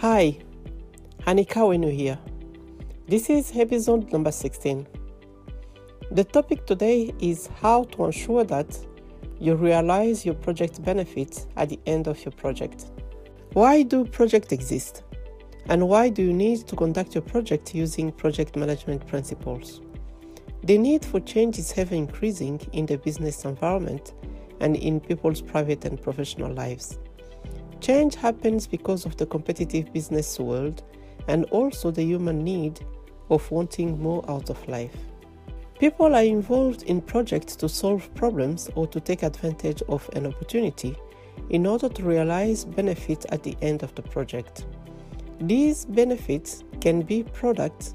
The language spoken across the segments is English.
Hi, Anika Wenu here. This is episode number 16. The topic today is how to ensure that you realize your project benefits at the end of your project. Why do projects exist? And why do you need to conduct your project using project management principles? The need for change is ever increasing in the business environment and in people's private and professional lives. Change happens because of the competitive business world and also the human need of wanting more out of life. People are involved in projects to solve problems or to take advantage of an opportunity in order to realize benefits at the end of the project. These benefits can be products,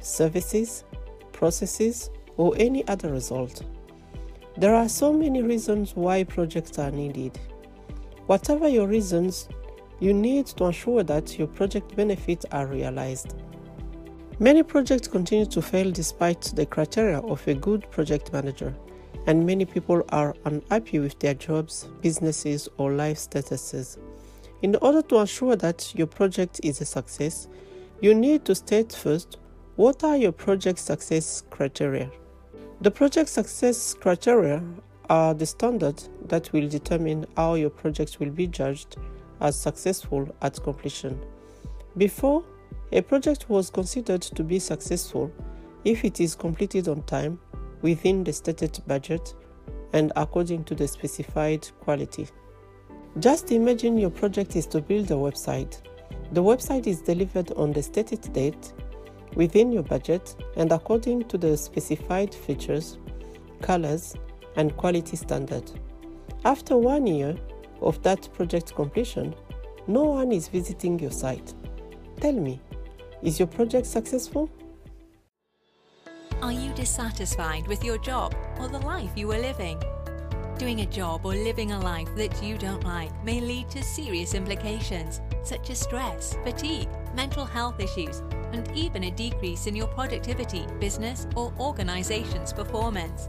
services, processes, or any other result. There are so many reasons why projects are needed. Whatever your reasons, you need to ensure that your project benefits are realized. Many projects continue to fail despite the criteria of a good project manager, and many people are unhappy with their jobs, businesses, or life statuses. In order to ensure that your project is a success, you need to state first what are your project success criteria. The project success criteria are the standard that will determine how your project will be judged as successful at completion. Before, a project was considered to be successful if it is completed on time, within the stated budget, and according to the specified quality. Just imagine your project is to build a website. The website is delivered on the stated date, within your budget, and according to the specified features, colors, and quality standard. After one year of that project completion, no one is visiting your site. Tell me, is your project successful? Are you dissatisfied with your job or the life you are living? Doing a job or living a life that you don't like may lead to serious implications such as stress, fatigue, mental health issues, and even a decrease in your productivity, business, or organization's performance.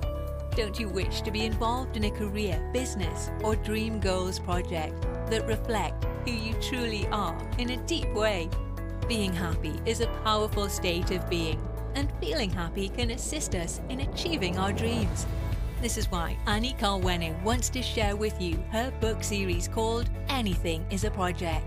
Don't you wish to be involved in a career, business, or dream goals project that reflect who you truly are in a deep way? Being happy is a powerful state of being, and feeling happy can assist us in achieving our dreams. This is why Annie Kalwene wants to share with you her book series called Anything is a Project.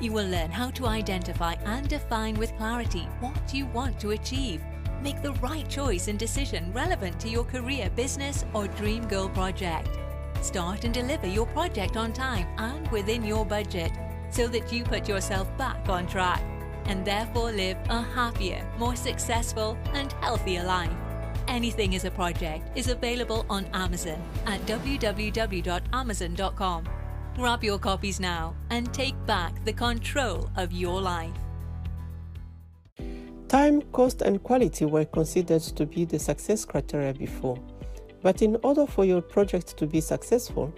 You will learn how to identify and define with clarity what you want to achieve. Make the right choice and decision relevant to your career, business, or dream girl project. Start and deliver your project on time and within your budget so that you put yourself back on track and therefore live a happier, more successful, and healthier life. Anything is a Project is available on Amazon at www.amazon.com. Grab your copies now and take back the control of your life. Time, cost, and quality were considered to be the success criteria before. But in order for your project to be successful,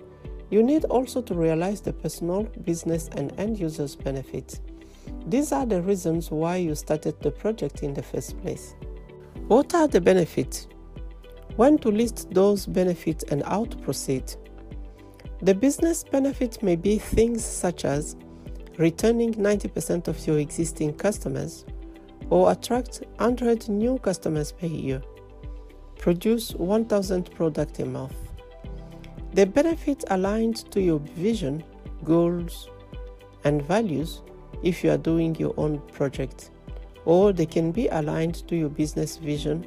you need also to realize the personal, business, and end users' benefits. These are the reasons why you started the project in the first place. What are the benefits? When to list those benefits and how to proceed. The business benefit may be things such as returning 90% of your existing customers or attract 100 new customers per year. Produce 1000 products a month. The benefits aligned to your vision, goals, and values if you are doing your own project, or they can be aligned to your business vision,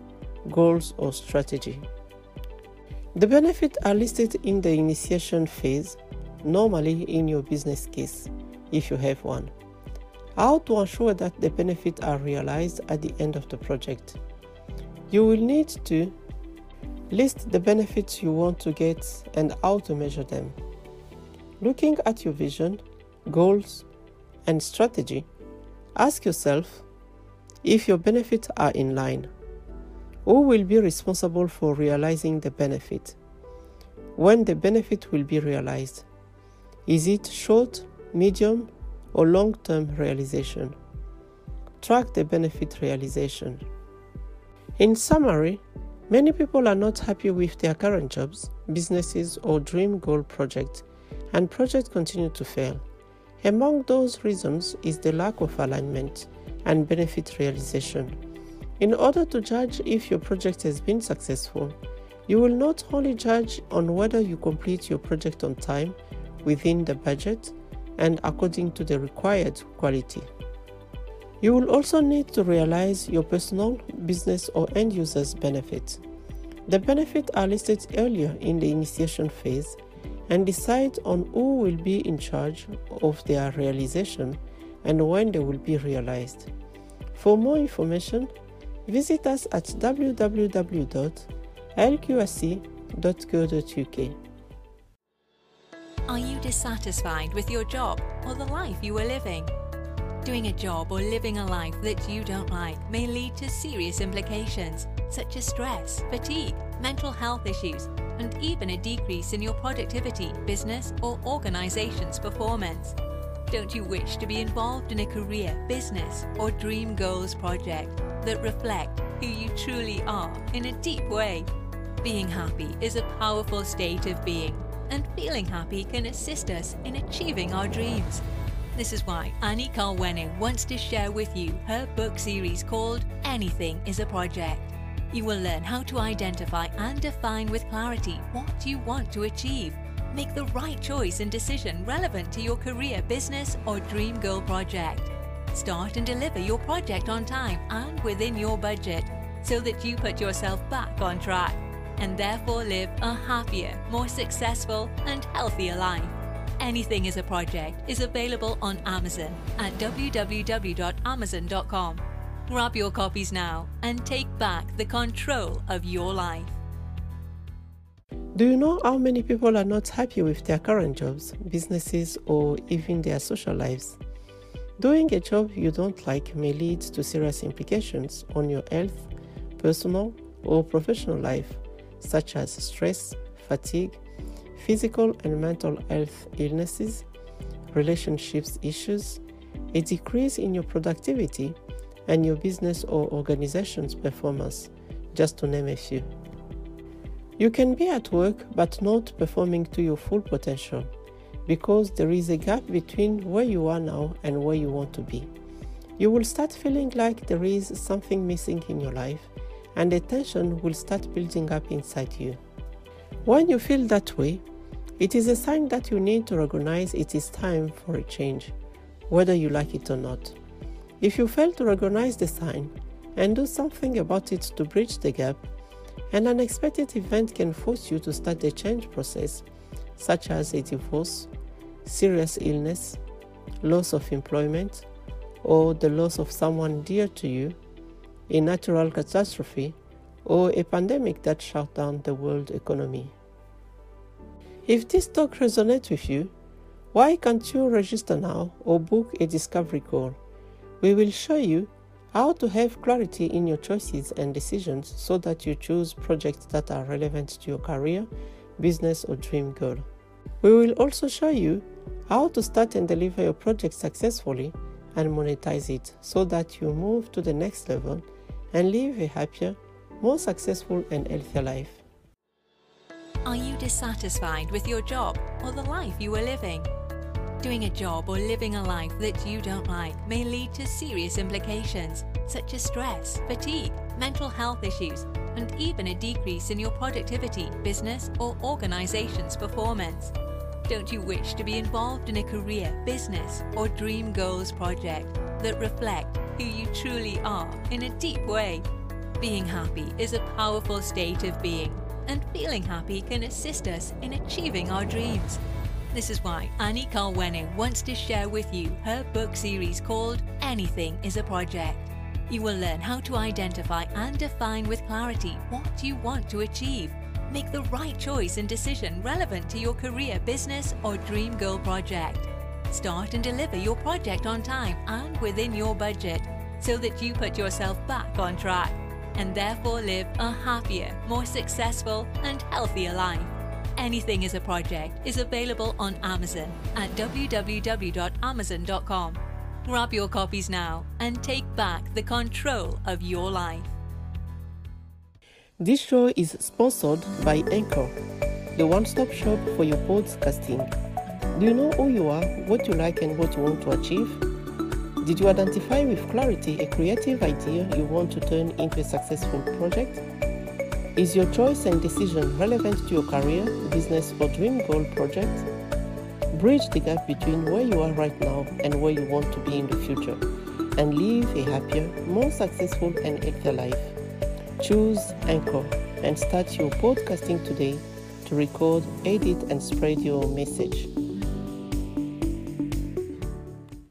goals, or strategy. The benefits are listed in the initiation phase, normally in your business case, if you have one. How to ensure that the benefits are realized at the end of the project. You will need to list the benefits you want to get and how to measure them. Looking at your vision, goals, and strategy, ask yourself if your benefits are in line. Who will be responsible for realizing the benefit? When the benefit will be realized? Is it short, medium, or long term realization? Track the benefit realization. In summary, many people are not happy with their current jobs, businesses, or dream goal projects, and projects continue to fail. Among those reasons is the lack of alignment and benefit realization. In order to judge if your project has been successful, you will not only judge on whether you complete your project on time, within the budget, and according to the required quality. You will also need to realize your personal, business, or end users' benefits. The benefits are listed earlier in the initiation phase and decide on who will be in charge of their realization and when they will be realized. For more information, visit us at www.lqsc.co.uk. Are you dissatisfied with your job or the life you are living? Doing a job or living a life that you don't like may lead to serious implications such as stress, fatigue, mental health issues, and even a decrease in your productivity, business, or organization's performance. Don't you wish to be involved in a career, business, or dream goals project that reflect who you truly are in a deep way? Being happy is a powerful state of being, and feeling happy can assist us in achieving our dreams. This is why Annie Carwenning wants to share with you her book series called Anything is a Project. You will learn how to identify and define with clarity what you want to achieve. Make the right choice and decision relevant to your career, business, or dream goal project. Start and deliver your project on time and within your budget so that you put yourself back on track and therefore live a happier, more successful, and healthier life. Anything is a Project is available on Amazon at www.amazon.com. Grab your copies now and take back the control of your life. Do you know how many people are not happy with their current jobs, businesses, or even their social lives? Doing a job you don't like may lead to serious implications on your health, personal, or professional life, such as stress, fatigue, physical and mental health illnesses, relationships issues, a decrease in your productivity, and your business or organization's performance, just to name a few. You can be at work but not performing to your full potential because there is a gap between where you are now and where you want to be. You will start feeling like there is something missing in your life and the tension will start building up inside you. When you feel that way, it is a sign that you need to recognize it is time for a change, whether you like it or not. If you fail to recognize the sign and do something about it to bridge the gap, an unexpected event can force you to start the change process, such as a divorce, serious illness, loss of employment, or the loss of someone dear to you, a natural catastrophe, or a pandemic that shut down the world economy. If this talk resonates with you, why can't you register now or book a discovery call? We will show you how to have clarity in your choices and decisions so that you choose projects that are relevant to your career, business, or dream goal. We will also show you how to start and deliver your project successfully and monetize it so that you move to the next level and live a happier, more successful, and healthier life. Are you dissatisfied with your job or the life you are living? Doing a job or living a life that you don't like may lead to serious implications such as stress, fatigue, mental health issues, and even a decrease in your productivity, business, or organization's performance. Don't you wish to be involved in a career, business, or dream goals project that reflect who you truly are in a deep way? Being happy is a powerful state of being and feeling happy can assist us in achieving our dreams. This is why Annie Carwenning wants to share with you her book series called Anything is a Project. You will learn how to identify and define with clarity what you want to achieve. Make the right choice and decision relevant to your career, business, or dream goal project. Start and deliver your project on time and within your budget so that you put yourself back on track and therefore live a happier, more successful, and healthier life. Anything is a Project is available on Amazon at www.amazon.com. Grab your copies now and take back the control of your life. This show is sponsored by Anchor, the one stop shop for your podcasting. Do you know who you are, what you like, and what you want to achieve? Did you identify with clarity a creative idea you want to turn into a successful project? Is your choice and decision relevant to your career, business, or dream goal project? Bridge the gap between where you are right now and where you want to be in the future and live a happier, more successful, and healthier life. Choose Anchor and start your podcasting today to record, edit, and spread your message.